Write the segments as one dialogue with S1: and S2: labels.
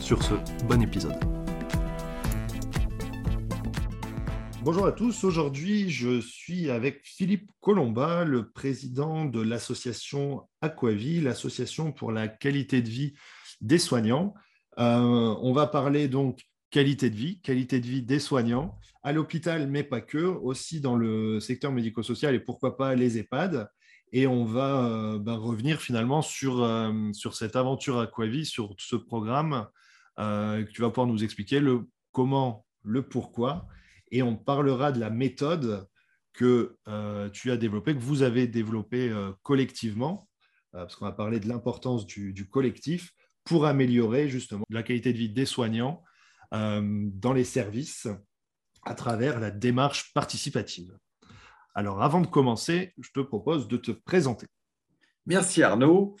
S1: Sur ce, bon épisode. Bonjour à tous, aujourd'hui je suis avec Philippe Colomba, le président de l'association Aquavie, l'association pour la qualité de vie des soignants. Euh, on va parler donc qualité de vie, qualité de vie des soignants, à l'hôpital, mais pas que, aussi dans le secteur médico-social et pourquoi pas les EHPAD. Et on va euh, ben, revenir finalement sur, euh, sur cette aventure Aquavie, sur ce programme euh, tu vas pouvoir nous expliquer le comment, le pourquoi, et on parlera de la méthode que euh, tu as développée, que vous avez développée euh, collectivement, parce qu'on va parler de l'importance du, collectif pour améliorer justement la qualité de vie des soignants dans les services à travers la démarche participative. Alors, avant de commencer, je te propose de te présenter.
S2: Merci Arnaud.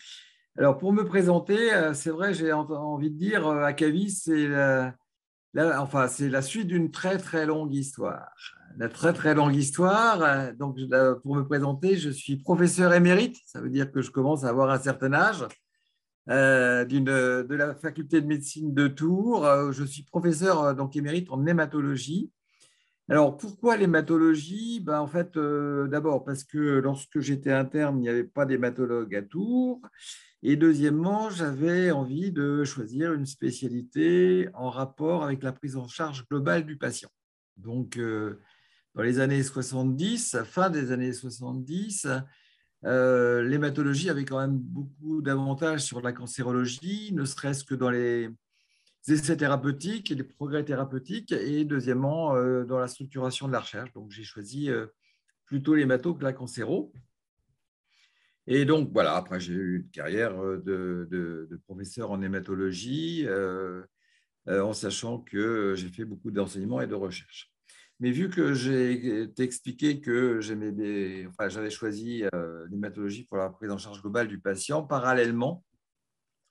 S2: Alors, pour me présenter, euh, c'est vrai, j'ai envie de dire, euh, Akavi, c'est la, c'est la suite d'une très, très longue histoire. La très, très longue histoire. Euh, donc, pour me présenter, je suis professeur émérite. Ça veut dire que je commence à avoir un certain âge. de la faculté de médecine de Tours. Je suis professeur donc émérite en hématologie. Alors, pourquoi l'hématologie? Ben, En fait, d'abord parce que lorsque j'étais interne, il n'y avait pas d'hématologue à Tours. Et deuxièmement, j'avais envie de choisir une spécialité en rapport avec la prise en charge globale du patient. Donc, euh, dans les années 70, fin des années 70, euh, l'hématologie avait quand même beaucoup d'avantages sur la cancérologie, ne serait-ce que dans les essais thérapeutiques et les progrès thérapeutiques, et deuxièmement, euh, dans la structuration de la recherche. Donc, j'ai choisi plutôt l'hémato que la cancéro. Et donc, voilà, après, j'ai eu une carrière euh, de, professeur en hématologie, euh, euh, en sachant que j'ai fait beaucoup d'enseignement et de recherche. Mais vu que j'ai expliqué que j'avais choisi l'hématologie pour la prise en charge globale du patient, parallèlement,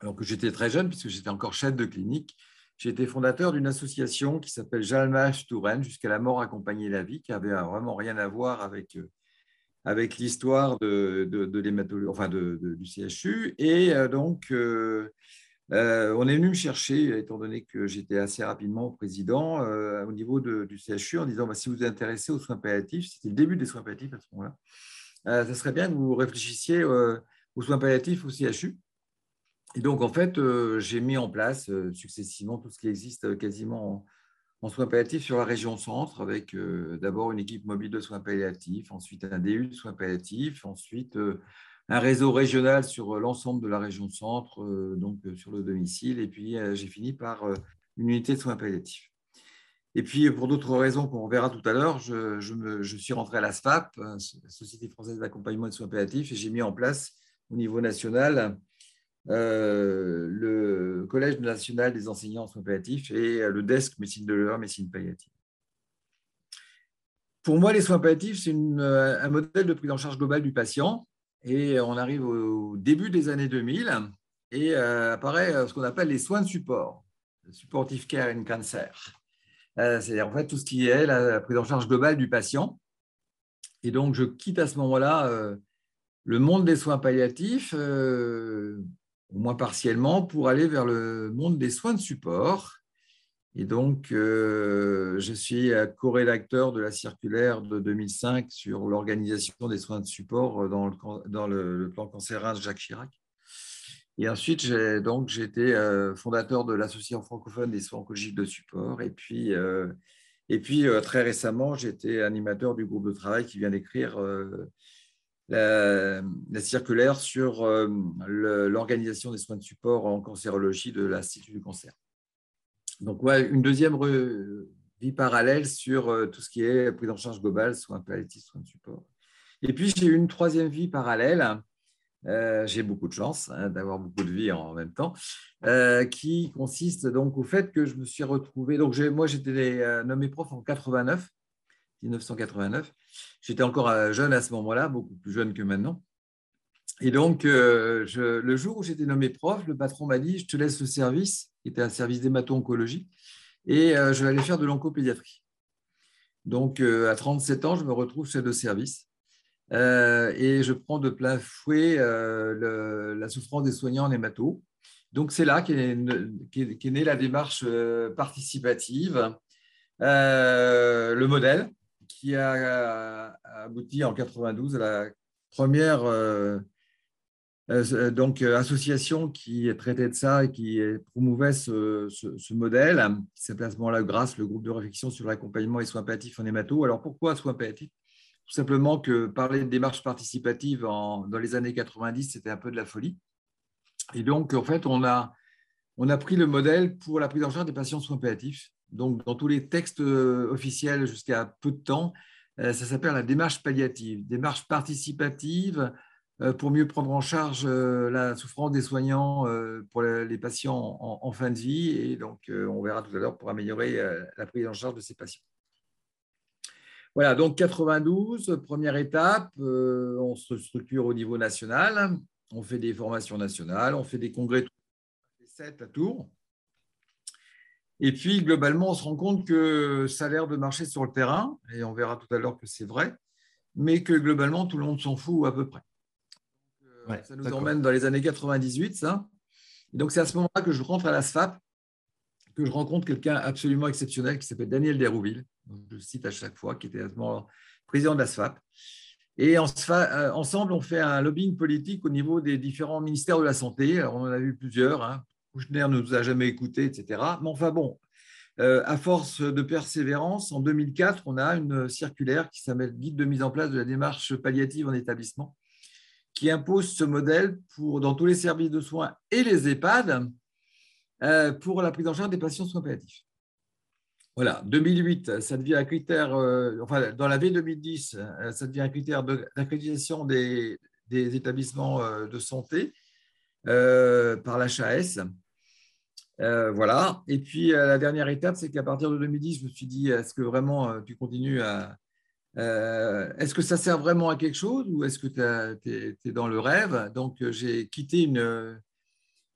S2: alors que j'étais très jeune, puisque j'étais encore chef de clinique, j'ai été fondateur d'une association qui s'appelle Jalmach Touraine, jusqu'à la mort accompagner la vie, qui avait vraiment rien à voir avec avec l'histoire de, l'hématologie, enfin de, du CHU. Et euh, donc, euh, euh, on est venu me chercher, étant donné que j'étais assez rapidement président au niveau du CHU, en disant bah, si vous êtes intéressé aux soins palliatifs, c'était le début des soins palliatifs à ce moment-là, ça serait bien que vous réfléchissiez aux soins palliatifs au CHU. Et donc, en fait, j'ai mis en place successivement tout ce qui existe quasiment en soins palliatifs sur la région centre, avec euh, d'abord une équipe mobile de soins palliatifs, ensuite un DU de soins palliatifs, ensuite euh, un réseau régional sur euh, l'ensemble de la région centre, donc sur le domicile, et puis j'ai fini par une unité de soins palliatifs. Et puis, pour d'autres raisons qu'on verra tout à l'heure, je, je, suis rentré à la SFAP, Société française d'accompagnement de soins palliatifs, et j'ai mis en place au niveau national euh, le Collège national des enseignants en soins palliatifs et le desk médecine de l'heure, médecine palliative. Pour moi, les soins palliatifs, c'est euh, un modèle de prise en charge globale du patient. Et on arrive au début des années 2000 et euh, apparaît ce qu'on appelle les soins de support, supportive care in cancer. C'est en fait tout ce qui est la prise en charge globale du patient. Et donc, je quitte à ce moment-là le monde des soins palliatifs au moins partiellement, pour aller vers le monde des soins de support. Et donc, euh, je suis co-rédacteur de la circulaire de 2005 sur l'organisation des soins de support dans le, dans le, plan cancérin Jacques Chirac. Et ensuite, j'ai donc j'étais euh, fondateur de l'association francophone des soins oncologiques de support. Et puis, euh, et puis très récemment, j'étais animateur du groupe de travail qui vient d'écrire la, circulaire sur euh, l'organisation des soins de support en cancérologie de l'Institut du cancer. Donc, ouais, une deuxième vie parallèle sur euh, tout ce qui est prise en charge globale, soins palliatifs, soins de support. Et puis, j'ai une troisième vie parallèle j'ai beaucoup de chance hein, d'avoir beaucoup de vie en même temps, qui consiste donc au fait que je me suis retrouvé. Donc, moi, j'étais nommé prof en 89, 1989. J'étais encore jeune à ce moment-là, beaucoup plus jeune que maintenant. Et donc, le jour où j'étais nommé prof, le patron m'a dit Je te laisse le service, qui était un service d'hémato-oncologie, et je vais aller faire de l'oncopédiatrie. Donc, à 37 ans, je me retrouve chef de service. Euh, et je prends de plein fouet euh, la souffrance des soignants en hémato. Donc, c'est là qu'est née la démarche euh, participative, le modèle qui a, abouti en 92 à la première donc, association qui traitait de ça et qui promouvait ce, modèle, qui s'appelait à ce moment-là GRACE, le groupe de réflexion sur l'accompagnement et soins palliatifs en hémato. Alors, pourquoi soins palliatifs? Tout simplement que parler de démarche participative dans les années 90, c'était un peu de la folie. Et donc, en fait, on a, on a pris le modèle pour la prise en charge des patients soins palliatifs. Donc, dans tous les textes euh, officiels jusqu'à peu de temps, euh, ça s'appelle la démarche palliative, démarche participative euh, pour mieux prendre en charge la souffrance des soignants pour les patients en, fin de vie. Et donc, on verra tout à l'heure pour améliorer la prise en charge de ces patients. Voilà, donc 92, première étape, on se structure au niveau national, on fait des formations nationales, on fait des congrès, 7 à Tours. Et puis, globalement, on se rend compte que ça a l'air de marcher sur le terrain, et on verra tout à l'heure que c'est vrai, mais que globalement, tout le monde s'en fout à peu près. Euh, ça nous emmène dans les années 98, ça. Et donc, c'est à ce moment-là que je rentre à la SFAP, que je rencontre quelqu'un absolument exceptionnel qui s'appelle Daniel Derouville, je le cite à chaque fois, qui était à ce moment président de la SFAP. Et euh, ensemble, on fait un lobbying politique au niveau des différents ministères de la Santé. on en a vu plusieurs. Hein. Kouchner ne nous a jamais écoutés, etc. Mais enfin bon, euh, à force de persévérance, en 2004, on a une circulaire qui s'appelle Guide de mise en place de la démarche palliative en établissement, qui impose ce modèle pour, dans tous les services de soins et les EHPAD euh, pour la prise en charge des patients soins palliatifs. Voilà, 2008, ça devient un critère, euh, enfin, dans la V2010, euh, ça devient un critère d'accréditation des, établissements euh, de santé par l'HAS. Voilà. Et puis, la dernière étape, c'est qu'à partir de 2010, je me suis dit, est-ce que vraiment tu continues à. est-ce que ça sert vraiment à quelque chose ou est-ce que tu es, dans le rêve? Donc, j'ai quitté une,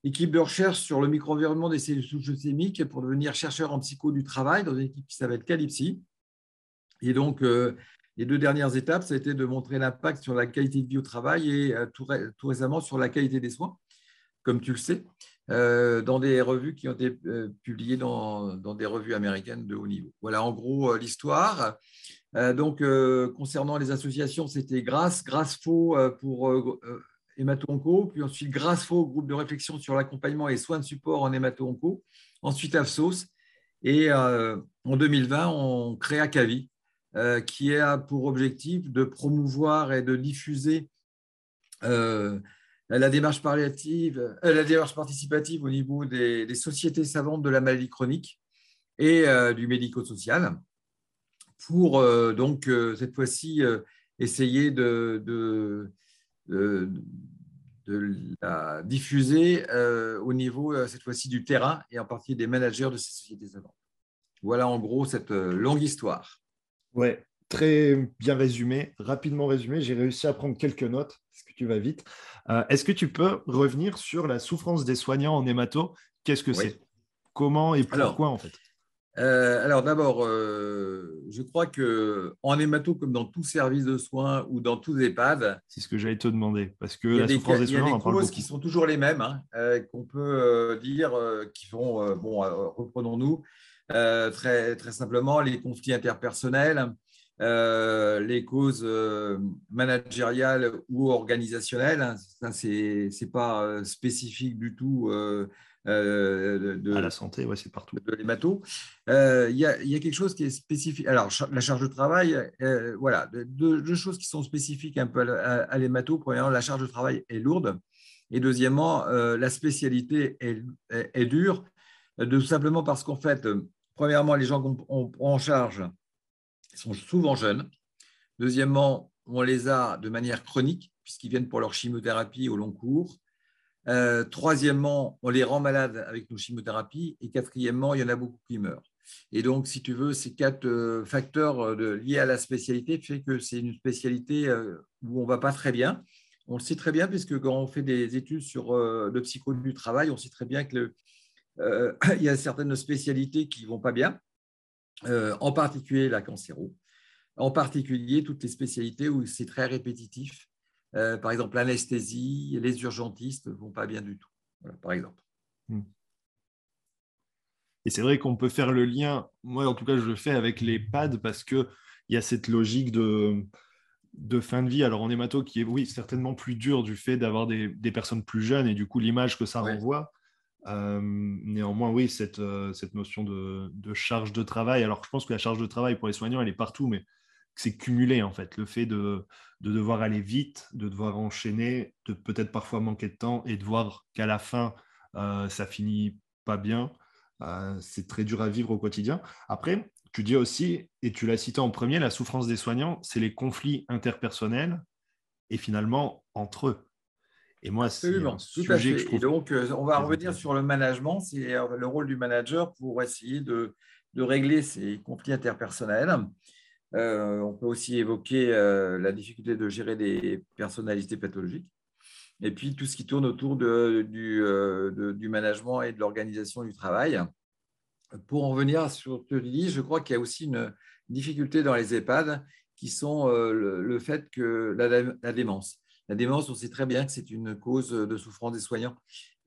S2: équipe de recherche sur le microenvironnement des cellules souches leucémiques pour devenir chercheur en psycho du travail dans une équipe qui s'appelle Calypsy. Et donc, euh, les deux dernières étapes, ça a été de montrer l'impact sur la qualité de vie au travail et euh, tout, récemment sur la qualité des soins, comme tu le sais, euh, dans des revues qui ont été publiées dans, des revues américaines de haut niveau. Voilà en gros l'histoire. donc, concernant les associations, c'était GRACE, GRACE Faux pour hémato-onco, puis ensuite GRASFO, groupe de réflexion sur l'accompagnement et soins de support en hémato-onco, ensuite AFSOS, et euh, en 2020, on crée ACAVI, euh, qui a pour objectif de promouvoir et de diffuser euh, la, démarche palliative, la démarche participative au niveau des, sociétés savantes de la maladie chronique et du médico-social, pour donc cette fois-ci essayer de diffuser euh, au niveau, euh, cette fois-ci, du terrain et en partie des managers de ces sociétés savantes. Voilà en gros cette euh, longue histoire.
S1: Ouais, très bien résumé, rapidement résumé. J'ai réussi à prendre quelques notes parce que tu vas vite. Est-ce que tu peux revenir sur la souffrance des soignants en hémato? Qu'est-ce que c'est? Comment et pourquoi en fait?
S2: euh, alors d'abord, euh, je crois que en hémato, comme dans tout service de soins ou dans tous EHPAD,
S1: c'est ce que j'allais te demander, parce que
S2: la souffrance des soignants, il y a des causes qui sont toujours les mêmes, hein, euh, qu'on peut dire, qui vont, bon, reprenons-nous très très simplement les conflits interpersonnels, les causes managériales ou organisationnelles. Hein, ça c'est c'est pas spécifique du tout
S1: euh, de, à la santé, ouais, c'est partout.
S2: De l'hémato. Euh, il y, a, quelque chose qui est spécifique. Alors, la charge de travail, euh, voilà, deux, choses qui sont spécifiques un peu à, l'hémato. Premièrement, la charge de travail est lourde. Et deuxièmement, la spécialité est, dure, tout simplement parce qu'en fait, premièrement, les gens qu'on prend en charge sont souvent jeunes. Deuxièmement, on les a de manière chronique, puisqu'ils viennent pour leur chimiothérapie au long cours. Euh, troisièmement, on les rend malades avec nos chimiothérapies. Et quatrièmement, il y en a beaucoup qui meurent. Et donc, si tu veux, ces quatre euh, facteurs euh, liés à la spécialité fait que c'est une spécialité où on ne va pas très bien. On le sait très bien, puisque quand on fait des études sur le psycho du travail, on sait très bien qu'il y a certaines spécialités qui ne vont pas bien, en particulier la cancéro, en particulier toutes les spécialités où c'est très répétitif euh, par exemple, l'anesthésie, les urgentistes ne vont pas bien du tout, par exemple. Hmm.
S1: Et c'est vrai qu'on peut faire le lien, moi en tout cas je le fais avec les pads parce qu'il y a cette logique de, de fin de vie. Alors en hémato qui est oui certainement plus dur du fait d'avoir des, personnes plus jeunes et du coup l'image que ça renvoie. Néanmoins, oui, cette, cette notion de, de, charge de travail. Alors je pense que la charge de travail pour les soignants, elle est partout, mais c'est cumulé en fait. Le fait de, devoir aller vite, de devoir enchaîner, de peut-être parfois manquer de temps et de voir qu'à la fin, ça finit pas bien, c'est très dur à vivre au quotidien. Après, tu dis aussi, et tu l'as cité en premier, la souffrance des soignants, c'est les conflits interpersonnels et finalement entre eux.
S2: Et moi, c'est un sujet que je trouve... Et donc, euh, on va revenir sur le management. C'est le rôle du manager pour essayer de, de régler ces conflits interpersonnels. Euh, on peut aussi évoquer euh, la difficulté de gérer des personnalités pathologiques. Et puis tout ce qui tourne autour euh, du, management et de l'organisation du travail. Pour en revenir sur ce que tu dis, je crois qu'il y a aussi une difficulté dans les EHPAD qui sont le, fait que la, démence. La démence, on sait très bien que c'est une cause de souffrance des soignants.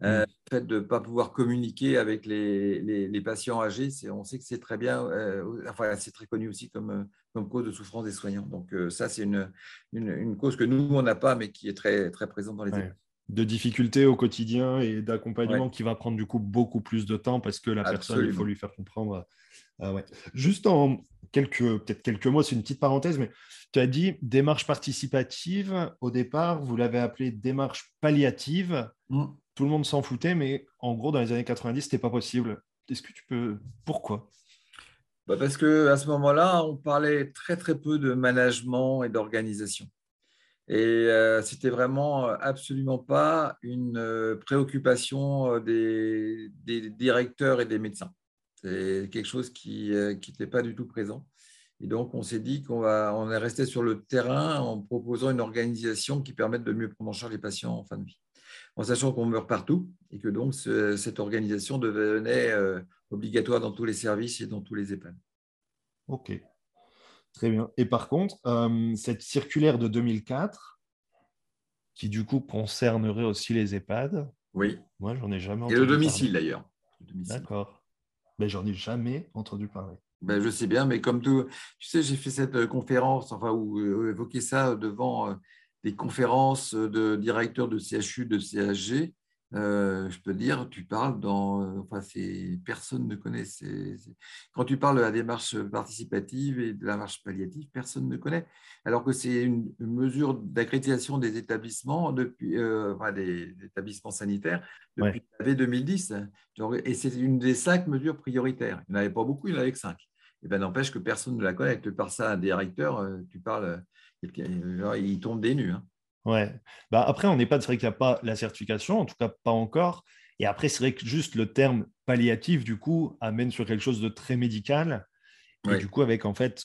S2: Euh, mm. le fait de ne pas pouvoir communiquer avec les, patients âgés, on sait que c'est très bien, euh, enfin, c'est très connu aussi comme, comme, cause de souffrance des soignants. Donc, euh, ça, c'est une, une, cause que nous, on n'a pas, mais qui est très, très présente dans les ouais.
S1: De difficultés au quotidien et d'accompagnement qui va prendre du coup beaucoup plus de temps parce que la personne, il faut lui faire comprendre. Ah ouais. Juste en quelques, peut-être quelques mots, c'est une petite parenthèse, mais tu as dit démarche participative. Au départ, vous l'avez appelé démarche palliative. Mm tout le monde s'en foutait, mais en gros, dans les années 90, ce n'était pas possible. Est-ce que tu peux. Pourquoi?
S2: Bah Parce qu'à ce moment-là, on parlait très, très peu de management et d'organisation. Et euh, c'était vraiment absolument pas une euh, préoccupation euh, des, directeurs et des médecins. C'est quelque chose qui n'était pas du tout présent. Et donc, on s'est dit qu'on va, on est resté sur le terrain en proposant une organisation qui permette de mieux prendre en charge les patients en fin de vie en sachant qu'on meurt partout et que donc cette organisation devenait euh, obligatoire dans tous les services et dans tous les EHPAD.
S1: Ok, très bien. Et par contre, euh, cette circulaire de 2004, qui du coup concernerait aussi les EHPAD.
S2: Oui.
S1: Moi, j'en ai jamais entendu.
S2: Et le domicile d'ailleurs.
S1: D'accord. Mais j'en ai jamais entendu parler.
S2: Ben, je sais bien, mais comme tout, tu sais, j'ai fait cette euh, conférence, enfin, où évoquer ça devant des conférences de directeurs de CHU, de CHG, euh, je peux dire, tu parles dans. Enfin, personne ne connaît. quand tu parles de la démarche participative et de la marche palliative, personne ne connaît. Alors que c'est une, mesure d'accréditation des établissements, depuis, euh, enfin, des, établissements sanitaires, depuis ouais. 2010. Et c'est une des cinq mesures prioritaires. Il n'y en avait pas beaucoup, il n'y en avait que cinq. Et ben, n'empêche que personne ne la connaît. Tu parles ça à un directeur, euh, tu parles il tombe des nues. Hein.
S1: Ouais. Bah après, on n'est pas, c'est vrai qu'il n'y a pas la certification, en tout cas pas encore. Et après, c'est vrai que juste le terme palliatif, du coup, amène sur quelque chose de très médical. Et du coup, avec en fait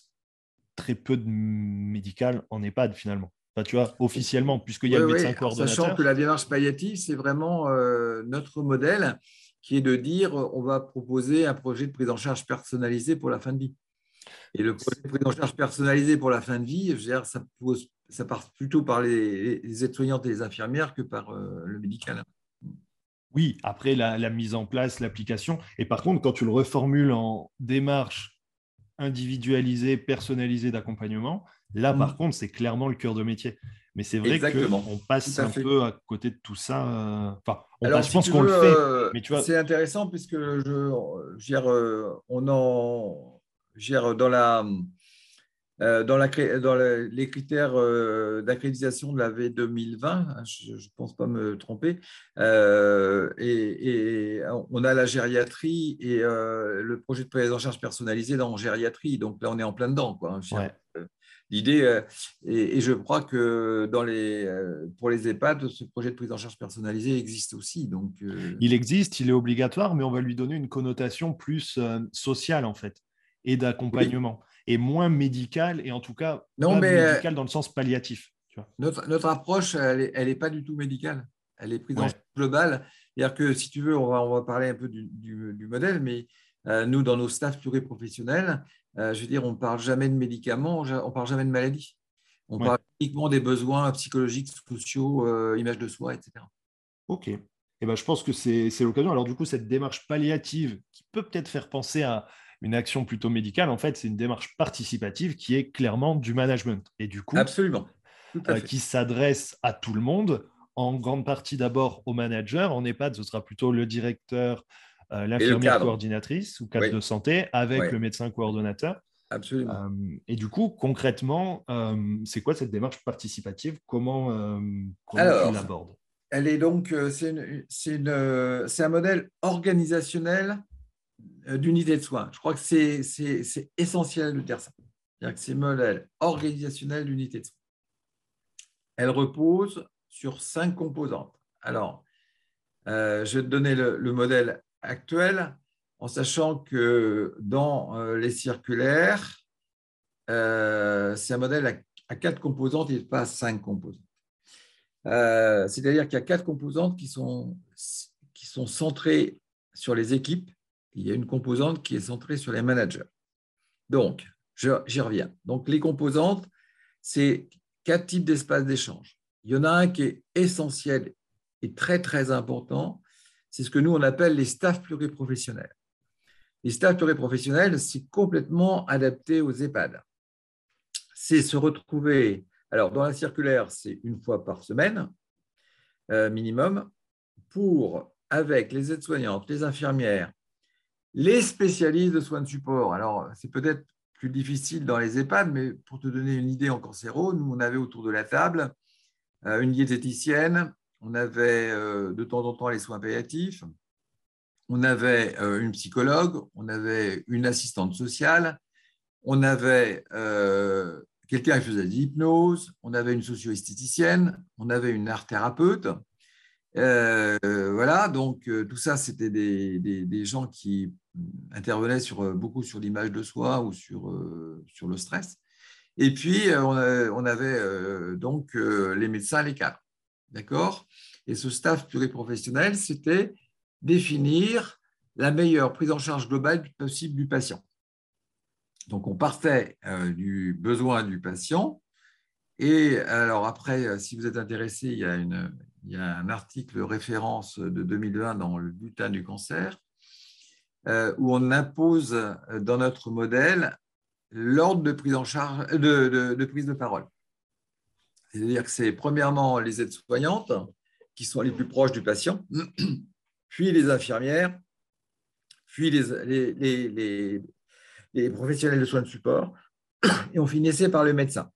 S1: très peu de médical en EHPAD finalement. tu vois, officiellement, puisqu'il y a le médecin coordonnateur.
S2: Sachant que la démarche palliative, c'est vraiment euh, notre modèle qui est de dire on va proposer un projet de prise en charge personnalisé pour la fin de vie. Et le projet de prise en charge personnalisé pour la fin de vie, ça, pose, ça part plutôt par les, aides-soignantes et les infirmières que par euh, le médical.
S1: Oui, après la, mise en place, l'application. Et par contre, quand tu le reformules en démarche individualisée, personnalisée d'accompagnement, là, par mm. contre, c'est clairement le cœur de métier. Mais c'est vrai qu'on passe un peu à côté de tout ça. Euh, enfin, on
S2: je pense qu'on le fait. Euh, mais tu vois... C'est intéressant puisque je, je veux dire, on en dans, la, euh, dans, la, dans les critères euh, d'accréditation de la V 2020, hein, je ne pense pas me tromper, euh, et, on a la gériatrie et le projet de prise en charge personnalisée dans gériatrie. Donc là, on est en plein dedans. Quoi, hein, l'idée, et, je crois que dans les, pour les EHPAD, ce projet de prise en charge personnalisée existe aussi. Donc,
S1: Il existe, il est obligatoire, mais on va lui donner une connotation plus sociale en fait, et d'accompagnement, et moins médicale, et en tout cas non, mais, médicale dans le sens palliatif.
S2: Notre, notre, approche, elle n'est pas du tout médicale, elle est prise en charge globale. C'est-à-dire que si tu veux, on va, on va parler un peu du, du, modèle, mais nous, dans nos staffs pluriprofessionnels, euh, je veux dire, on ne parle jamais de médicaments, on ne parle jamais de maladie. On parle uniquement des besoins psychologiques, sociaux, euh, image de soi, etc.
S1: OK. Eh ben, je pense que c'est l'occasion. Alors, du coup, cette démarche palliative qui peut peut-être faire penser à une action plutôt médicale, en fait, c'est une démarche participative qui est clairement du management. Et du coup,
S2: Absolument.
S1: Euh, qui s'adresse à tout le monde, en grande partie d'abord au manager. En EHPAD, ce sera plutôt le directeur, euh, l'infirmière coordinatrice ou cadre de santé avec le médecin coordonnateur.
S2: Absolument. Euh,
S1: et du coup, concrètement, euh, c'est quoi cette démarche participative? Comment, comment tu l'abordes?
S2: Elle est donc, c'est un modèle organisationnel d'unité de soins. Je crois que c'est essentiel de dire ça. C'est-à-dire que c'est modèle organisationnel d'unité de soins. Elle repose sur cinq composantes. Alors, je vais te donner le, le modèle actuelle, en sachant que dans euh, les circulaires, euh, c'est un modèle à, quatre composantes et pas à cinq composantes. Euh, c'est-à-dire qu'il y a quatre composantes qui sont centrées sur les équipes. Il y a une composante qui est centrée sur les managers. Donc, j'y reviens. Donc, les composantes, c'est quatre types d'espaces d'échange. Il y en a un qui est essentiel et très, très important, c'est ce que nous, on appelle les staffs pluriprofessionnels. Les staffs pluriprofessionnels, c'est complètement adapté aux EHPAD. C'est se retrouver, alors dans la circulaire, c'est une fois par semaine euh, minimum, pour, avec les aides-soignantes, les infirmières, les spécialistes de soins de support. Alors, c'est peut-être plus difficile dans les EHPAD, mais pour te donner une idée en cancéro, nous, on avait autour de la table euh, une diététicienne, on avait euh, de temps en temps les soins palliatifs, on avait euh, une psychologue, on avait une assistante sociale, on avait quelqu'un qui faisait de l'hypnose, on avait une socio-esthéticienne, on avait une art thérapeute. Voilà, donc tout ça, c'était des, gens qui intervenaient sur, beaucoup sur l'image de soi ou sur, sur le stress. Et puis, on, on avait donc les médecins, les cadres. D'accord? Et ce staff pluriprofessionnel, c'était définir la meilleure prise en charge globale possible du patient. Donc, on partait euh, du besoin du patient. Et alors après, euh, si vous êtes intéressé, il y a, une, il y a un article référence de 2020 dans le bulletin du cancer euh, où on impose dans notre modèle l'ordre de prise en charge de prise de parole. C'est-à-dire que c'est premièrement les aides-soignantes qui sont les plus proches du patient, puis les infirmières, puis les, professionnels de soins de support, et on finissait par le médecin.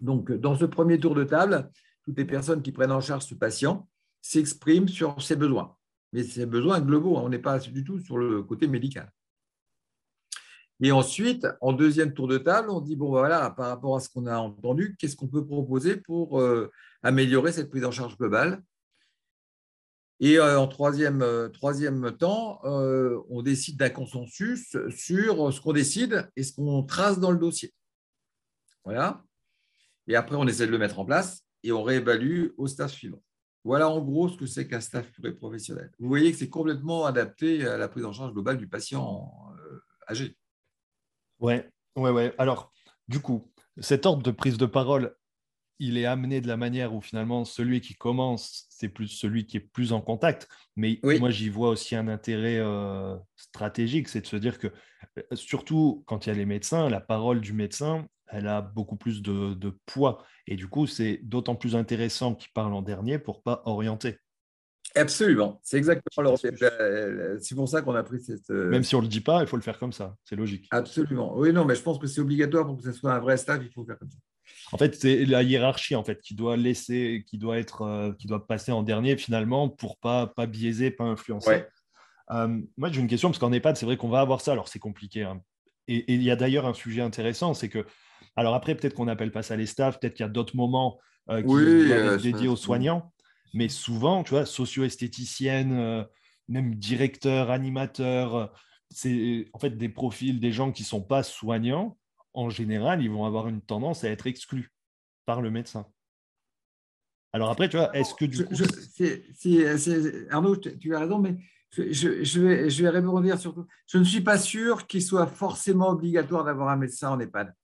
S2: Donc, dans ce premier tour de table, toutes les personnes qui prennent en charge ce patient s'expriment sur ses besoins. Mais ces besoins globaux, hein, on n'est pas du tout sur le côté médical. Et ensuite, en deuxième tour de table, on dit, bon, voilà, par rapport à ce qu'on a entendu, qu'est-ce qu'on peut proposer pour euh, améliorer cette prise en charge globale? Et euh, en troisième, euh, troisième temps, on décide d'un consensus sur ce qu'on décide et ce qu'on trace dans le dossier. Voilà. Et après, on essaie de le mettre en place et on réévalue au staff suivant. Voilà en gros ce que c'est qu'un staff professionnel. Vous voyez que c'est complètement adapté à la prise en charge globale du patient âgé.
S1: Ouais, ouais, ouais. Alors, du coup, cet ordre de prise de parole, il est amené de la manière où finalement celui qui commence, c'est plus celui qui est plus en contact. Mais moi, j'y vois aussi un intérêt euh, stratégique, c'est de se dire que, euh, surtout quand il y a les médecins, la parole du médecin, elle a beaucoup plus de, de poids. Et du coup, c'est d'autant plus intéressant qu'il parle en dernier pour pas orienter.
S2: Absolument, c'est exactement C'est pour ça qu'on a pris cette. Euh,
S1: Même si on ne le dit pas, il faut le faire comme ça, c'est logique.
S2: Absolument. Oui, non, mais je pense que c'est obligatoire pour que ce soit un vrai staff, il faut faire comme ça.
S1: En fait, c'est la hiérarchie en fait qui doit laisser, qui doit être, euh, qui doit passer en dernier finalement pour pas pas biaiser, pas influencer. Euh, moi, j'ai une question parce qu'en EHPAD, c'est vrai qu'on va avoir ça. Alors, c'est compliqué. Hein. Et il y a d'ailleurs un sujet intéressant, c'est que Alors après, peut-être qu'on n'appelle pas ça les staffs, peut-être qu'il y a d'autres moments qui doivent être dédiés aux soignants. Mais souvent, tu vois, socio-esthéticienne, même directeur, animateur, c'est en fait des profils des gens qui ne sont pas soignants. En général, ils vont avoir une tendance à être exclus par le médecin. Alors après, tu vois, est-ce que du coup...
S2: Arnaud, tu as raison, mais je, vais, je vais rebondir sur Je ne suis pas sûr qu'il soit forcément obligatoire d'avoir un médecin en EHPAD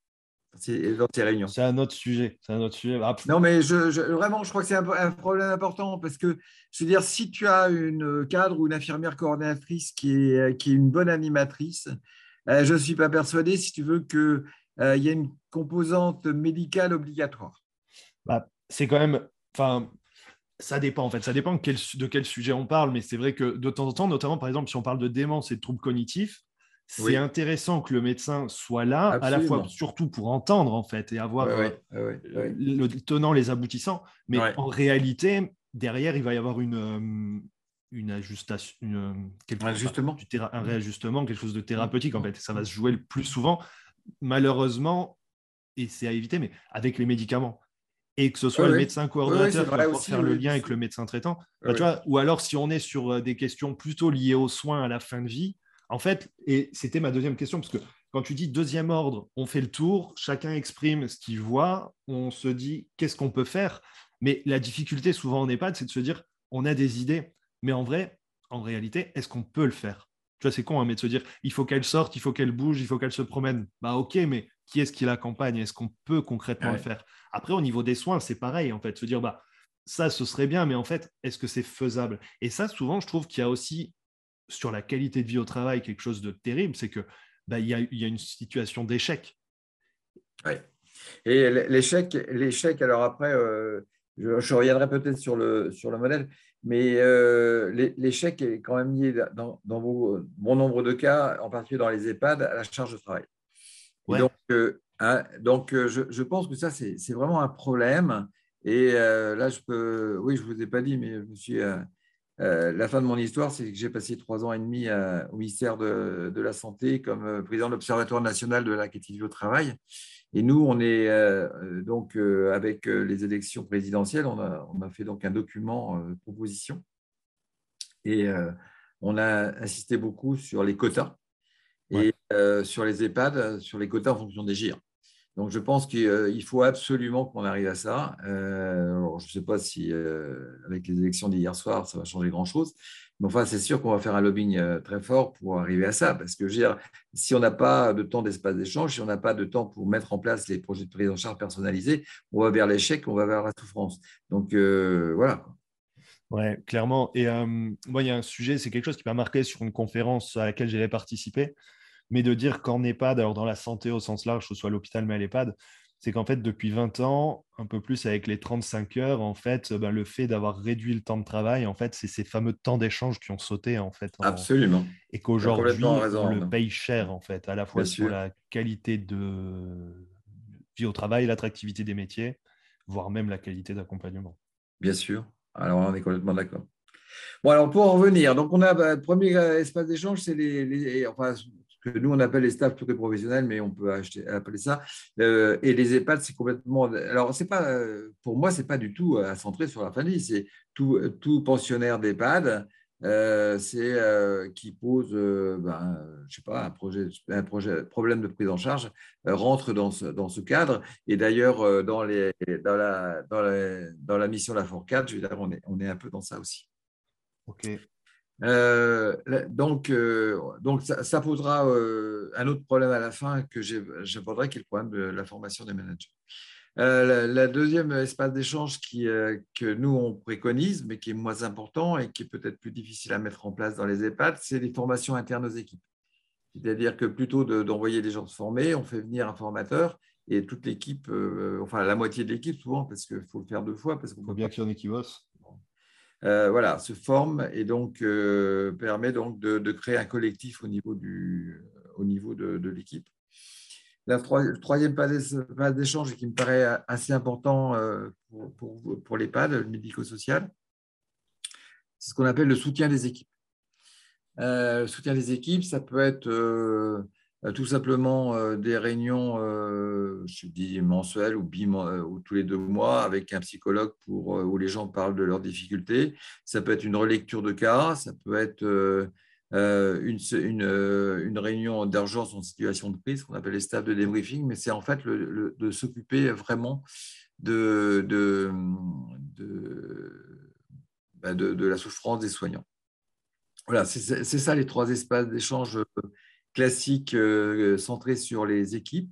S2: dans ces réunions.
S1: C'est un autre sujet. C'est un autre sujet. Ah,
S2: non, mais je, vraiment, je crois que c'est un, problème important parce que, je veux dire, si tu as une cadre ou une infirmière coordinatrice qui est, qui est une bonne animatrice, euh, je ne suis pas persuadé, si tu veux, qu'il euh, y ait une composante médicale obligatoire.
S1: Bah, c'est quand même. Enfin, ça dépend en fait, ça dépend de quel, de quel sujet on parle, mais c'est vrai que de temps en temps, notamment par exemple si on parle de démence et de troubles cognitifs, c'est intéressant que le médecin soit là, à la fois surtout pour entendre en fait et avoir euh, le tenant, les aboutissants, mais en réalité, derrière, il va y avoir une, euh, une ajustation, une,
S2: un, ajustement.
S1: un réajustement, quelque chose de thérapeutique en fait. Ça va se jouer le plus souvent, malheureusement, et c'est à éviter, mais avec les médicaments. Et que ce soit le médecin coordonnateur pour faire le lien avec le médecin traitant. Bah, tu vois, ou alors si on est sur euh, des questions plutôt liées aux soins à la fin de vie, en fait, et c'était ma deuxième question, parce que quand tu dis deuxième ordre, on fait le tour, chacun exprime ce qu'il voit, on se dit qu'est-ce qu'on peut faire. Mais la difficulté souvent en EHPAD, c'est de se dire on a des idées, mais en vrai, en réalité, est-ce qu'on peut le faire? Tu vois, c'est con, hein, mais de se dire il faut qu'elle sorte, il faut qu'elle bouge, il faut qu'elle se promène. Bah ok, mais qui est-ce qui l'accompagne Est-ce qu'on peut concrètement le faire? Après, au niveau des soins, c'est pareil, en fait, se dire bah ça, ce serait bien, mais en fait, est-ce que c'est faisable? Et ça, souvent, je trouve qu'il y a aussi sur la qualité de vie au travail quelque chose de terrible, c'est que bah, il, y a, une situation d'échec.
S2: Oui. Et l'échec, l'échec, alors après, euh, je, reviendrai peut-être sur le, sur le modèle, mais euh, l'échec est quand même lié dans, dans bon nombre de cas, en particulier dans les EHPAD, à la charge de travail. Donc, euh, hein, donc je, je, pense que ça, c'est vraiment un problème. Et là, je peux, oui, je ne vous ai pas dit, mais je me suis euh, la fin de mon histoire, c'est que j'ai passé trois ans et demi euh, au ministère de, la Santé comme euh, président de l'Observatoire national de la qualité au travail. Et nous, on est donc avec les élections présidentielles, on a, fait donc un document proposition et on a insisté beaucoup sur les quotas et sur les EHPAD, sur les quotas en fonction des GIR. Donc, je pense qu'il faut absolument qu'on arrive à ça. Euh, je ne sais pas si, euh, avec les élections d'hier soir, ça va changer grand-chose. Mais enfin, c'est sûr qu'on va faire un lobbying euh, très fort pour arriver à ça. Parce que, si on n'a pas de temps d'espace d'échange, si on n'a pas de temps pour mettre en place les projets de prise en charge personnalisés, on va vers l'échec, on va vers la souffrance. Donc, voilà.
S1: Oui, clairement. Et moi, il y a un sujet, c'est quelque chose qui m'a marqué sur une conférence à laquelle j'avais participé mais de dire qu'en EHPAD, alors dans la santé au sens large, que ce soit l'hôpital, mais à l'EHPAD, c'est qu'en fait, depuis 20 ans, un peu plus avec les 35 heures, en fait, ben, le fait d'avoir réduit le temps de travail, en fait, c'est ces fameux temps d'échange qui ont sauté, en fait.
S2: Absolument.
S1: Et qu'aujourd'hui, on le paye cher, en fait, à la fois sur la qualité de vie au travail, l'attractivité des métiers, voire même la qualité d'accompagnement.
S2: Bien sûr. Alors, on est complètement d'accord. Bon, alors pour en revenir, donc on a bah, le premier espace d'échange, c'est les, les, enfin, nous on appelle les staffs professionnels, mais on peut appeler ça. Euh, et les EHPAD, c'est complètement. Alors, c'est pas, pour moi, c'est pas du tout à centrer sur la famille. C'est tout, tout pensionnaire d'EHPAD. Euh, c'est euh, qui pose, ben, je sais pas, un projet, un problème de prise en charge rentre dans ce, dans ce cadre. Et d'ailleurs, dans, dans, la, dans, la, dans la mission La Fourcade, je veux dire, on est, on est un peu dans ça aussi.
S1: Ok.
S2: Euh, donc, euh, donc ça, posera euh, un autre problème à la fin que j'aborderai, qui est le problème de la formation des managers. la, deuxième espace d'échange que nous, on préconise, mais qui est moins important et qui est peut-être plus difficile à mettre en place dans les EHPAD, c'est les formations internes aux équipes. C'est-à-dire que plutôt d'envoyer des gens se former, on fait venir un formateur et toute l'équipe, enfin la moitié de l'équipe souvent, parce qu'il faut le faire deux fois. Parce
S1: faut bien qu'il y en ait qui bossent.
S2: Euh, voilà, se forme et donc euh, permet donc de, créer un collectif au niveau, du, au niveau de, l'équipe. La troisième pas d'échange qui me paraît assez important euh, pour, pour, pour l'EHPAD, le médico-social, c'est ce qu'on appelle le soutien des équipes. le soutien des équipes, ça peut être tout simplement des réunions, je dis mensuelles ou, ou tous les deux mois avec un psychologue pour, où les gens parlent de leurs difficultés. Ça peut être une relecture de cas, ça peut être une, une, réunion d'urgence en situation de crise, qu'on appelle les staffs de débriefing, mais c'est en fait de s'occuper vraiment de, de, bah, de, de, la souffrance des soignants. Voilà, c'est ça les trois espaces d'échange classiques euh, centrés sur les équipes.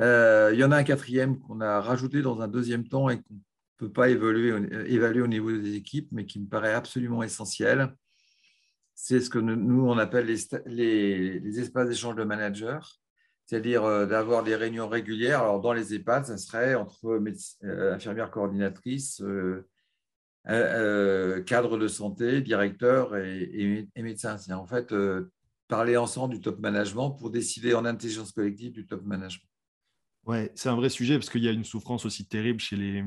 S2: Euh, il y en a un quatrième qu'on a rajouté dans un deuxième temps et qu'on ne peut pas évaluer, évaluer au niveau des équipes, mais qui me paraît absolument essentiel. C'est ce que nous, on appelle les, les, espaces d'échange de managers c'est-à-dire euh, d'avoir des réunions régulières. Alors, dans les EHPAD, ça serait entre infirmières coordinatrices, cadres de santé, directeurs et, médecins. C'est en fait parler ensemble du top management pour décider en intelligence collective du top management.
S1: Ouais, c'est un vrai sujet parce qu'il y a une souffrance aussi terrible chez les.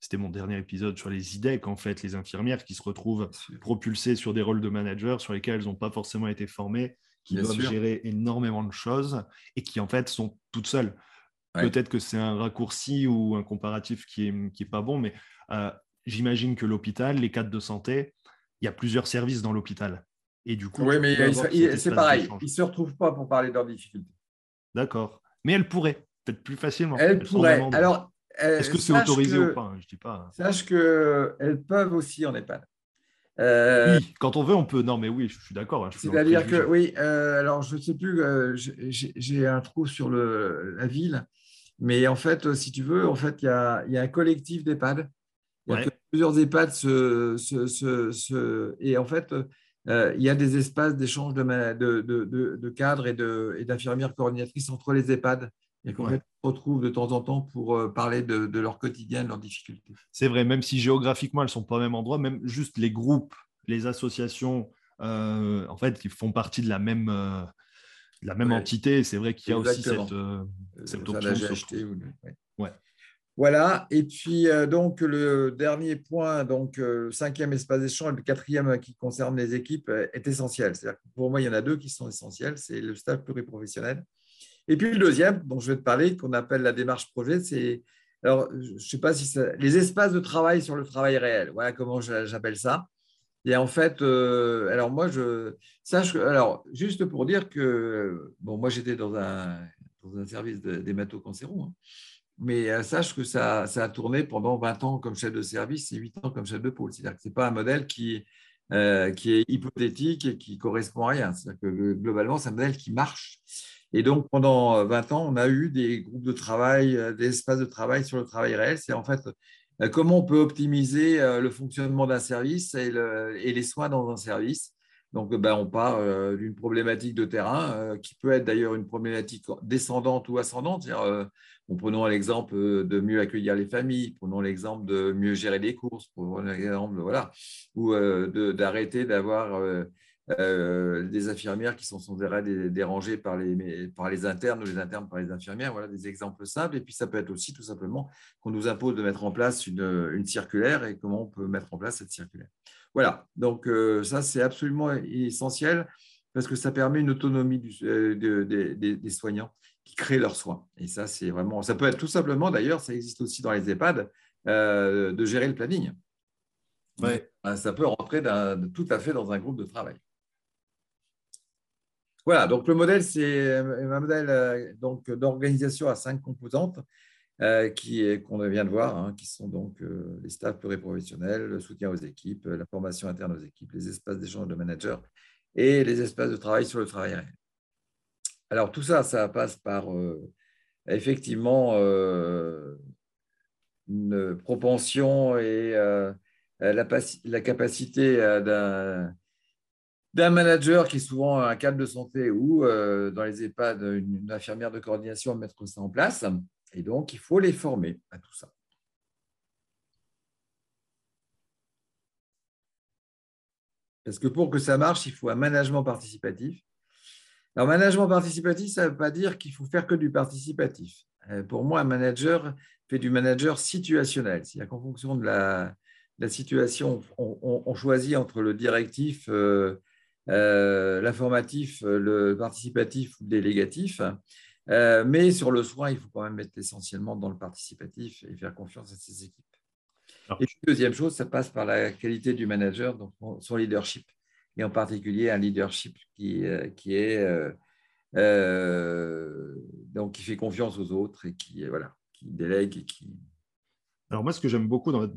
S1: C'était mon dernier épisode sur les IDEC, en fait, les infirmières qui se retrouvent propulsées sur des rôles de manager sur lesquels elles n'ont pas forcément été formées qui doivent gérer énormément de choses et qui en fait sont toutes seules. Peut-être que c'est un raccourci ou un comparatif qui n'est qui est pas bon, mais euh, j'imagine que l'hôpital, les cadres de santé, il y a plusieurs services dans l'hôpital. Et du coup,
S2: oui, mais c'est pareil, ils ne se retrouvent pas pour parler de leurs difficultés.
S1: D'accord. Mais elles pourraient, peut-être plus facilement.
S2: Elles, pourraient. Alors,
S1: euh, est-ce que c'est autorisé ou pas hein, Je dis
S2: pas. Sache qu'elles peuvent aussi en EHPAD.
S1: Euh, oui, quand on veut, on peut. Non, mais oui, je suis d'accord. Hein,
S2: c'est-à-dire que, oui, euh, alors je ne sais plus, euh, j'ai un trou sur le, la ville, mais en fait, si tu veux, en fait, il y a, y a, un collectif d'EHPAD. Plusieurs EHPAD se, se, se, et en fait, il y a des espaces d'échange de, de, de, de, cadres et d'infirmières coordinatrices entre les EHPAD et qu'on retrouve de temps en temps pour euh, parler de, leur quotidien, de leurs difficultés.
S1: C'est vrai, même si géographiquement elles ne sont pas au même endroit, même juste les groupes, les associations, euh, en fait, qui font partie de la même, euh, la même entité. C'est vrai qu'il y a aussi cette, cette option.
S2: ouais. Voilà, et puis donc le dernier point, donc le cinquième espace d'échange, et le quatrième qui concerne les équipes est essentiel. C'est-à-dire pour moi, il y en a deux qui sont essentiels, c'est le staff pluriprofessionnel et puis le deuxième, dont je vais te parler, qu'on appelle la démarche projet, c'est alors je ne sais pas si ça, les espaces de travail sur le travail réel. Voilà comment j'appelle ça. Et en fait, euh, alors moi je sache alors juste pour dire que bon moi j'étais dans un dans un service d'hémato-cancéron, hein, mais euh, sache que ça, a tourné pendant 20 ans comme chef de service et 8 ans comme chef de pôle. C'est-à-dire que ce n'est pas un modèle qui, euh, qui est hypothétique et qui correspond à rien. C'est-à-dire que globalement, c'est un modèle qui marche et donc, pendant 20 ans, on a eu des groupes de travail, euh, des espaces de travail sur le travail réel. C'est en fait euh, comment on peut optimiser euh, le fonctionnement d'un service et, les soins dans un service. Donc, ben, on part d'une problématique de terrain qui peut être d'ailleurs une problématique descendante ou ascendante. Prenons l'exemple de mieux accueillir les familles, prenons l'exemple de mieux gérer les courses, prenons l'exemple voilà, ou d'arrêter d'avoir euh, des infirmières qui sont sans arrêt dérangées par les, internes ou les internes par les infirmières. Voilà des exemples simples. Et puis, ça peut être aussi tout simplement qu'on nous impose de mettre en place une, circulaire et comment on peut mettre en place cette circulaire. Voilà, donc euh, ça, c'est absolument essentiel parce que ça permet une autonomie euh, des soignants qui créent leurs soins. Et ça, c'est vraiment, ça peut être tout simplement, d'ailleurs, ça existe aussi dans les EHPAD, de gérer le planning. Ouais. Ça peut rentrer tout à fait dans un groupe de travail. Voilà, donc le modèle, c'est un modèle euh, donc, d'organisation à cinq composantes euh, qu'on vient de voir, hein, qui sont donc euh, les staffs pluriprofessionnels, le soutien aux équipes, la formation interne aux équipes, les espaces d'échange de managers et les espaces de travail sur le travail réel. Alors tout ça, ça passe par effectivement une propension et la, la, capacité d'un manager qui est souvent un cadre de santé ou euh, dans les EHPAD, une, infirmière de coordination à mettre ça en place. Et donc, il faut les former à tout ça. Parce que pour que ça marche, il faut un management participatif. Alors, management participatif, ça ne veut pas dire qu'il faut faire que du participatif. Euh, pour moi, un manager fait du manager situationnel. C'est-à-dire qu'en fonction de la, situation, on, choisit entre le directif, euh, l'informatif, le participatif ou le délégatif. mais sur le soin, il faut quand même être essentiellement dans le participatif et faire confiance à ses équipes. et deuxième chose, ça passe par la qualité du manager, donc son leadership, et en particulier un leadership qui, qui est donc qui fait confiance aux autres et qui voilà, qui délègue et qui
S1: alors moi, ce que j'aime beaucoup dans,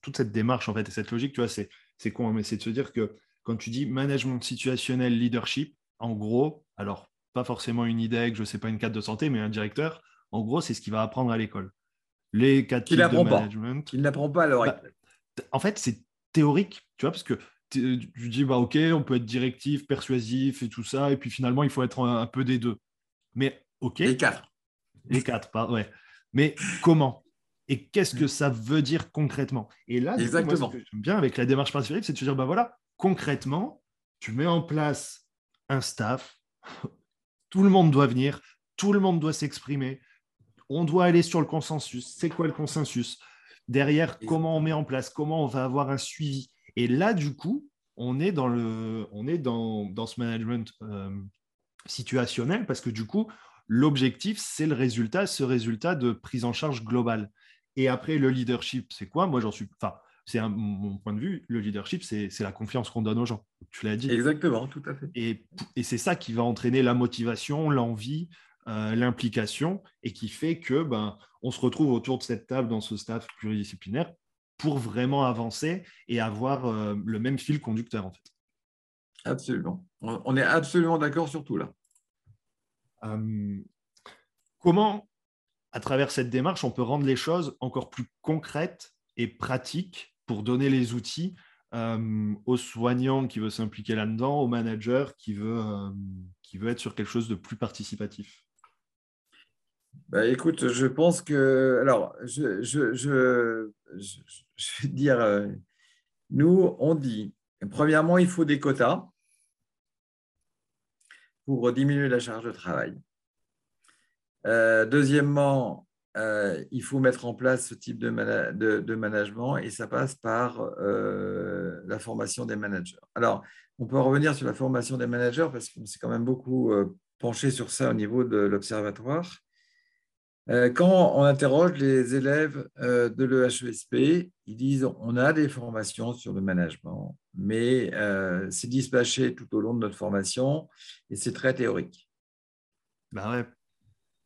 S1: toute cette démarche en fait et cette logique, tu vois, c'est c'est quoi Mais c'est de se dire que quand tu dis management situationnel, leadership, en gros, alors pas forcément une IDEC, je sais pas une cadre de santé, mais un directeur, en gros, c'est ce qu'il va apprendre à l'école. Les quatre types de management.
S2: Il n'apprend pas à.
S1: Bah, en fait, c'est théorique, tu vois, parce que tu dis, bah, ok, on peut être directif, persuasif et tout ça, et puis finalement, il faut être un, peu des deux. Mais ok.
S2: Les quatre.
S1: Les quatre, ouais. Mais comment? Et qu'est-ce que ça veut dire concrètement? Et là,
S2: Exactement.
S1: ce que j'aime bien avec la démarche participative, c'est de se dire, bah voilà, concrètement, tu mets en place un staff, tout le monde doit venir, tout le monde doit s'exprimer, on doit aller sur le consensus. C'est quoi le consensus? Derrière, comment on met en place, comment on va avoir un suivi? Et là, du coup, on est dans, le, on est dans, dans ce management euh, situationnel parce que du coup, l'objectif, c'est le résultat, ce résultat de prise en charge globale. Et après, le leadership, c'est quoi? Moi, j'en suis. Enfin, c'est mon point de vue. Le leadership, c'est la confiance qu'on donne aux gens. Tu l'as dit.
S2: Exactement, tout à fait.
S1: Et, et c'est ça qui va entraîner la motivation, l'envie, euh, l'implication, et qui fait que ben, on se retrouve autour de cette table dans ce staff pluridisciplinaire pour vraiment avancer et avoir euh, le même fil conducteur, en fait.
S2: Absolument. On est absolument d'accord sur tout là.
S1: Euh, comment à travers cette démarche, on peut rendre les choses encore plus concrètes et pratiques pour donner les outils euh, aux soignants qui veut s'impliquer là-dedans, au manager qui veut, qui veut être sur quelque chose de plus participatif?
S2: Bah, Écoute, je pense que. Alors, je, je, vais dire, euh, nous, on dit, premièrement, il faut des quotas pour diminuer la charge de travail. Euh, deuxièmement, euh, il faut mettre en place ce type de, de, management et ça passe par la formation des managers. Alors, on peut revenir sur la formation des managers parce qu'on s'est quand même beaucoup penché sur ça au niveau de l'observatoire. Quand on interroge les élèves de l'EHESP, ils disent on a des formations sur le management, mais c'est dispatché tout au long de notre formation et c'est très théorique.
S1: Bah ouais,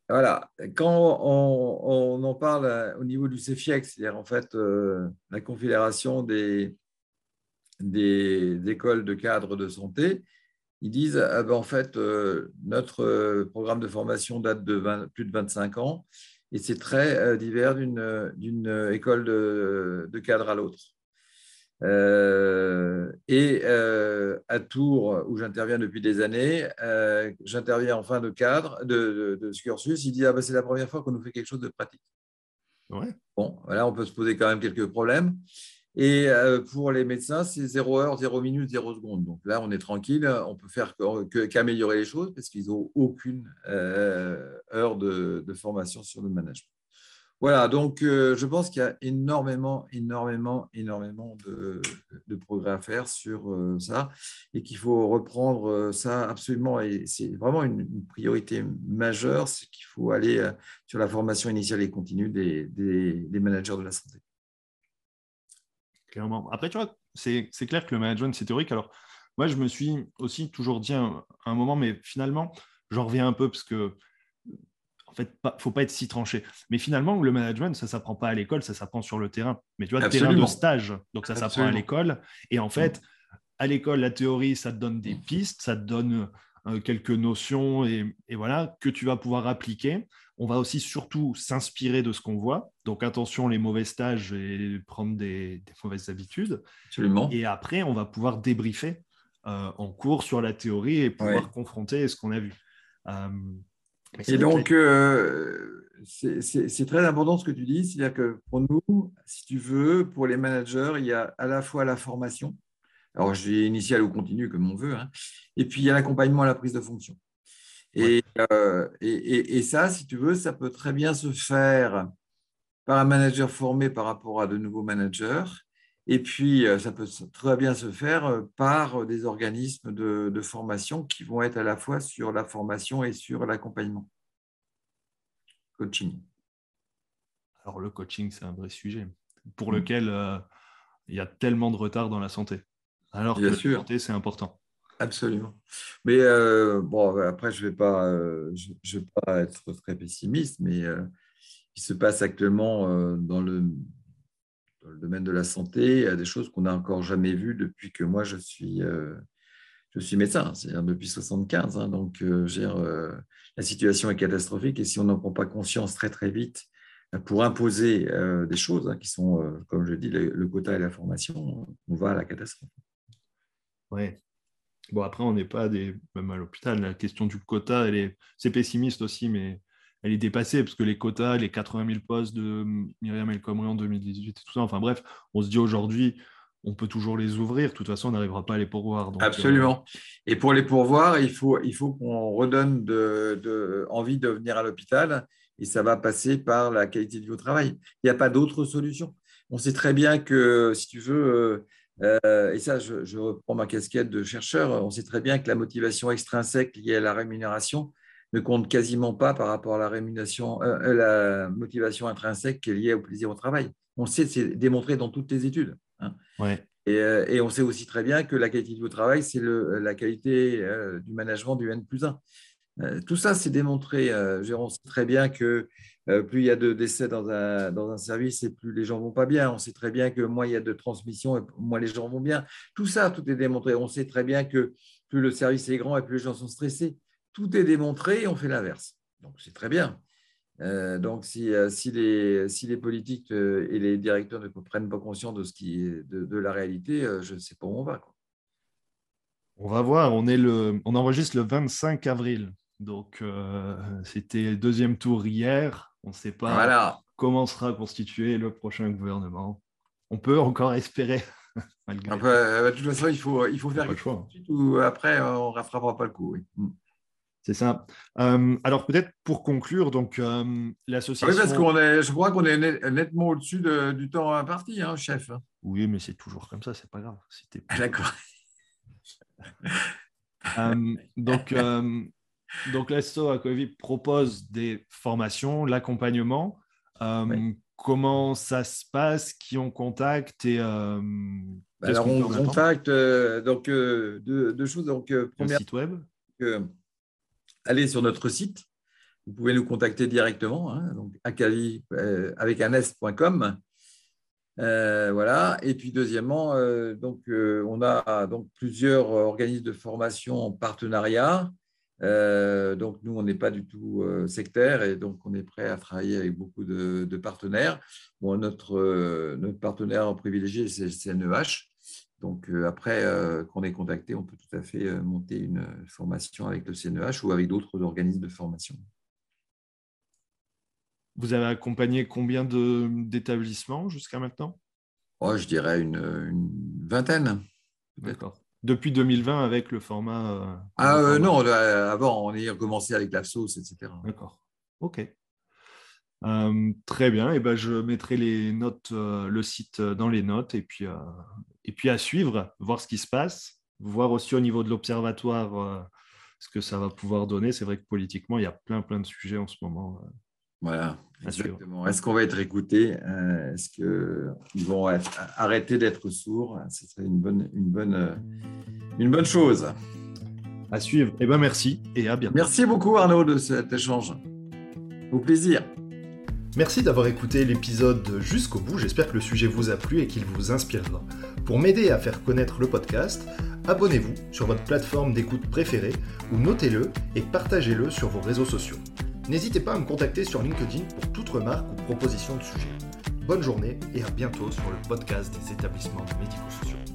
S2: voilà, quand on, en parle euh, au niveau du CFIEX, c'est-à-dire en fait euh, la confédération des, des, écoles de cadres de santé, ils disent ah ben, en fait euh, notre programme de formation date de plus de 25 ans et c'est très divers d'une école de, de cadre à l'autre. Euh, et euh, à Tours, où j'interviens depuis des années, euh, j'interviens en fin de cadre de, ce cursus. Il dit ah ben, c'est la première fois qu'on nous fait quelque chose de pratique.
S1: Ouais.
S2: Bon, voilà, on peut se poser quand même quelques problèmes. Et pour les médecins, c'est 0 heure, 0 minute, 0 seconde. Donc là, on est tranquille, on peut faire qu'améliorer les choses parce qu'ils n'ont aucune heure de, formation sur le management. Voilà, donc euh, je pense qu'il y a énormément, énormément, énormément de, progrès à faire sur euh, ça et qu'il faut reprendre euh, ça absolument. Et c'est vraiment une, priorité majeure, c'est qu'il faut aller sur la formation initiale et continue des, managers de la santé.
S1: Clairement. Après, tu vois, c'est clair que le management, c'est théorique. Alors, moi, je me suis aussi toujours dit un, un moment, mais finalement, j'en reviens un peu parce que fait, il ne faut pas être si tranché. Mais finalement, le management, ça ne s'apprend pas à l'école, ça s'apprend sur le terrain. Mais tu vois, le terrain de stage, donc ça s'apprend à l'école. Et en fait, à l'école, la théorie, ça te donne des pistes, ça te donne quelques notions et, voilà, que tu vas pouvoir appliquer. On va aussi surtout s'inspirer de ce qu'on voit. Donc attention, les mauvais stages et prendre des, mauvaises habitudes.
S2: Absolument.
S1: Et après, on va pouvoir débriefer euh, en cours sur la théorie et pouvoir confronter ce qu'on a vu. Euh,
S2: et donc, euh, c'est très important ce que tu dis. C'est-à-dire que pour nous, si tu veux, pour les managers, il y a à la fois la formation, alors je dis initiale ou continue comme on veut, hein, et puis il y a l'accompagnement à la prise de fonction. Euh, et, et, ça, si tu veux, ça peut très bien se faire par un manager formé par rapport à de nouveaux managers Et puis, ça peut très bien se faire par des organismes de, formation qui vont être à la fois sur la formation et sur l'accompagnement. Coaching.
S1: Alors, le coaching, c'est un vrai sujet pour mmh. lequel il y a tellement de retard dans la santé. Alors que la santé, c'est important.
S2: Absolument. Mais euh, bon, après, je ne vais, pas, euh, je, pas être très pessimiste, mais euh, il se passe actuellement dans le, dans, le, domaine de la santé il y a des choses qu'on n'a encore jamais vues depuis que moi, je suis, je suis médecin, c'est-à-dire depuis 75. Hein, donc, la situation est catastrophique et si on n'en prend pas conscience très, très vite pour imposer des choses hein, qui sont, comme je dis, le, le, quota et la formation, on va à la catastrophe.
S1: Oui, Bon, après, on n'est pas des... même à l'hôpital. La question du quota, elle est... c'est pessimiste aussi, mais elle est dépassée parce que les quotas, les 80 000 postes de Myriam El Khomri en 2018 et tout ça, enfin bref, on se dit aujourd'hui, on peut toujours les ouvrir. De toute façon, on n'arrivera pas à les pourvoir.
S2: Absolument. Et pour les pourvoir, il faut, il faut qu'on redonne de, de, envie de venir à l'hôpital et ça va passer par la qualité de vie au travail. Il n'y a pas d'autre solution. On sait très bien que, si tu veux, euh, et ça, je, reprends ma casquette de chercheur, on sait très bien que la motivation extrinsèque liée à la rémunération ne compte quasiment pas par rapport à la, rémunération, euh, euh, la motivation intrinsèque qui est liée au plaisir au travail. On sait, c'est démontré dans toutes les études. Hein. Et, on sait aussi très bien que la qualité du travail, c'est la qualité du management du N plus 1. Euh, tout ça, c'est démontré. On sait très bien que euh, plus il y a de décès dans un, dans un service et plus les gens vont pas bien. On sait très bien que moins il y a de transmission et moins les gens vont bien. Tout ça, tout est démontré. On sait très bien que plus le service est grand et plus les gens sont stressés. Tout est démontré et on fait l'inverse. Donc, c'est très bien. donc, si, si, les, si les politiques et les directeurs ne prennent pas conscience de, ce qui est, de, la réalité, je ne sais pas où on va.
S1: On va voir. On, est le, on enregistre le 25 avril. Donc, euh, c'était le deuxième tour hier. On ne sait pas comment sera constitué le prochain gouvernement. On peut encore espérer.
S2: Euh, de toute façon, il faut, il faut faire quelque chose. Ou après, on ne rattrapera pas le coup. Mm.
S1: C'est ça. Euh, alors peut-être pour conclure, donc l'association.
S2: Oui, parce qu'on est, je crois qu'on est nettement au-dessus du temps imparti, hein, chef.
S1: Oui, mais c'est toujours comme ça, c'est pas grave.
S2: D'accord.
S1: donc donc, l'Asso Aquavi propose des formations, l'accompagnement. Euh, comment ça se passe? Qui on contacte? Et, euh,
S2: Alors, on contacte euh, donc, deux, choses. Donc,
S1: première, site web
S2: Allez sur notre site. Vous pouvez nous contacter directement, hein, donc Akavi avec un s.com. voilà. Et puis deuxièmement, donc on a donc plusieurs organismes de formation en partenariat. Euh, donc, nous, on n'est pas du tout euh, sectaire et donc on est prêt à travailler avec beaucoup de, partenaires. Bon, notre, euh, notre partenaire privilégié, c'est le CNEH. Donc, après qu'on est contacté, on peut tout à fait monter une formation avec le CNEH ou avec d'autres organismes de formation.
S1: Vous avez accompagné combien d'établissements jusqu'à maintenant?
S2: Oh, Je dirais une, une vingtaine.
S1: D'accord depuis 2020 avec le format.
S2: Euh, ah euh, non, avant, on a commencé avec la sauce, etc.
S1: D'accord. OK. Euh, très bien. Et ben, je mettrai les notes, le site dans les notes et puis, et puis à suivre, voir ce qui se passe, voir aussi au niveau de l'observatoire ce que ça va pouvoir donner. C'est vrai que politiquement, il y a plein, plein de sujets en ce moment.
S2: Voilà, exactement. Est-ce qu'on va être écouté Est-ce qu'ils vont arrêter d'être sourds? Ce serait une bonne, une, bonne, une bonne chose.
S1: À suivre. Eh bien, merci et à bientôt.
S2: Merci beaucoup, Arnaud, de cet échange. Au plaisir.
S1: Merci d'avoir écouté l'épisode jusqu'au bout. J'espère que le sujet vous a plu et qu'il vous inspirera. Pour m'aider à faire connaître le podcast, abonnez-vous sur votre plateforme d'écoute préférée ou notez-le et partagez-le sur vos réseaux sociaux. N'hésitez pas à me contacter sur LinkedIn pour toute remarque ou proposition de sujet. Bonne journée et à bientôt sur le podcast des établissements médico-sociaux.